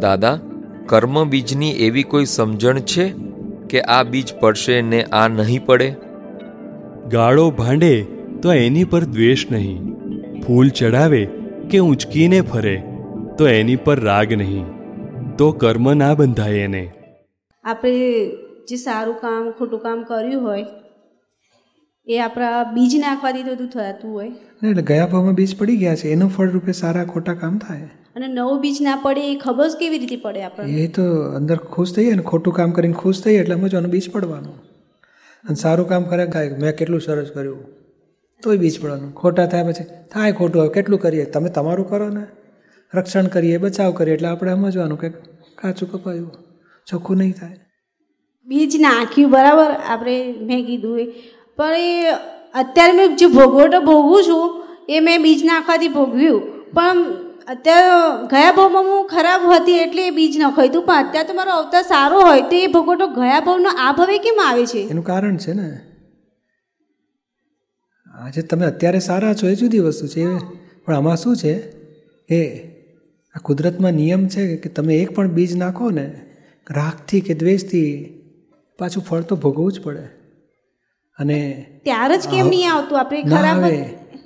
દાદા કર્મ બીજની એવી કોઈ સમજણ છે કે આ બીજ પડશે ને આ નહીં પડે? ગાળો ભાંડે તો એની પર દ્વેષ નહીં. ફૂલ ચડાવે કે ઊંચકીને ફરે તો એની પર રાગ નહીં. તો કર્મ ના બંધાય એને. આપણે જે સારું કામ ખોટું કામ કર્યું હોય એ આપણા બીજ નાખવાથી તો થતું હોય. એટલે ગયા ભાવમાં બીજ પડી ગયા છે. એનું ફળ રૂપે સારા ખોટા કામ થાય. અને નવું બીજ ના પડે એ ખબર જ કેવી રીતે પડે આપણને? એ તો અંદર ખુશ થઈએ ને ખોટું કામ કરીને ખુશ થઈએ એટલે સમજવાનું બીજ પડવાનું. અને સારું કામ કરે કાંઈ મેં કેટલું સરસ કર્યું. તોય બીજ પડવાનું. ખોટા થાય પછી થાય ખોટું હવે કેટલું કરીએ? તમે તમારું કરો ને. રક્ષણ કરીએ બચાવ કરીએ એટલે આપણે સમજવાનું કે કાચું કપાયું ચોખ્ખું નહીં થાય. બીજ નાખ્યું બરાબર આપણે મેં કીધું એ. પણ એ અત્યારે મેં જે ભોગવટો ભોગવું છું એ મેં બીજ નાખવાથી ભોગવ્યું. પણ અત્યારે ગયા ભાવમાં હું ખરાબ હતી એટલે એ બીજ નખાયું હતું પણ અત્યારે તો મારો અવતાર સારો હોય તો એ ભોગવટો ગયા ભાવનો આ ભાવે કેમ આવે છે? એનું કારણ છે ને. આજે તમે અત્યારે સારા છો એ જુદી વસ્તુ છે. પણ આમાં શું છે? એ આ કુદરતમાં નિયમ છે કે તમે એક પણ બીજ નાખો ને રાગથી કે દ્વેષથી પાછું ફળ તો ભોગવવું જ પડે. અને ત્યારે જ કેમ નહીં આવતું? આપણે ખરાબ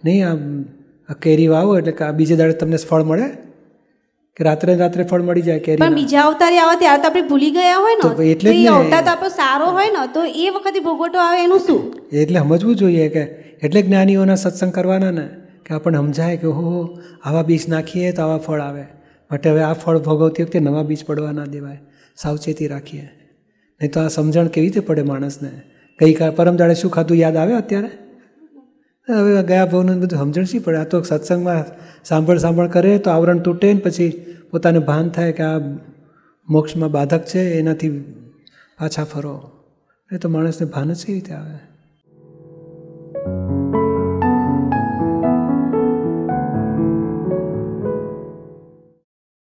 નહીં આમ આ કેરી વાવો એટલે કે આ બીજે દાડે તમને ફળ મળે? કે રાત્રે રાત્રે ફળ મળી જાય કેરી પણ બીજા અવતારે આવે ત્યારે તો આપણે ભૂલી ગયા હોય ને. એટલે એ અવતાર તો આપણો સારો હોય ને તો એ વખતે ભોગવટો આવે એનું શું? એટલે સમજવું જોઈએ કે એટલે જ્ઞાનીઓના સત્સંગ કરવાના ને કે આપણને સમજાય કે હો આવા બીજ નાખીએ તો આવા ફળ આવે. માટે હવે આ ફળ ભોગવતી વખતે નવા બીજ પડવા ના દેવાય. સાવચેતી રાખીએ. નહીં તો આ સમજણ કેવી રીતે પડે માણસને? ગઈકાલ પરમ દાડે શું ખાધું યાદ આવે અત્યારે? હવે ગયા ભાવનું બધું સમજણ શી પડે? આ તો સત્સંગમાં સાંભળ સાંભળ કરે, તો આવરણ તૂટે ને પછી પોતાને ભાન થાય કે આ મોક્ષમાં બાધક છે, એનાથી પાછા ફરો. એ તો માણસને ભાન જ કેવી રીતે આવે?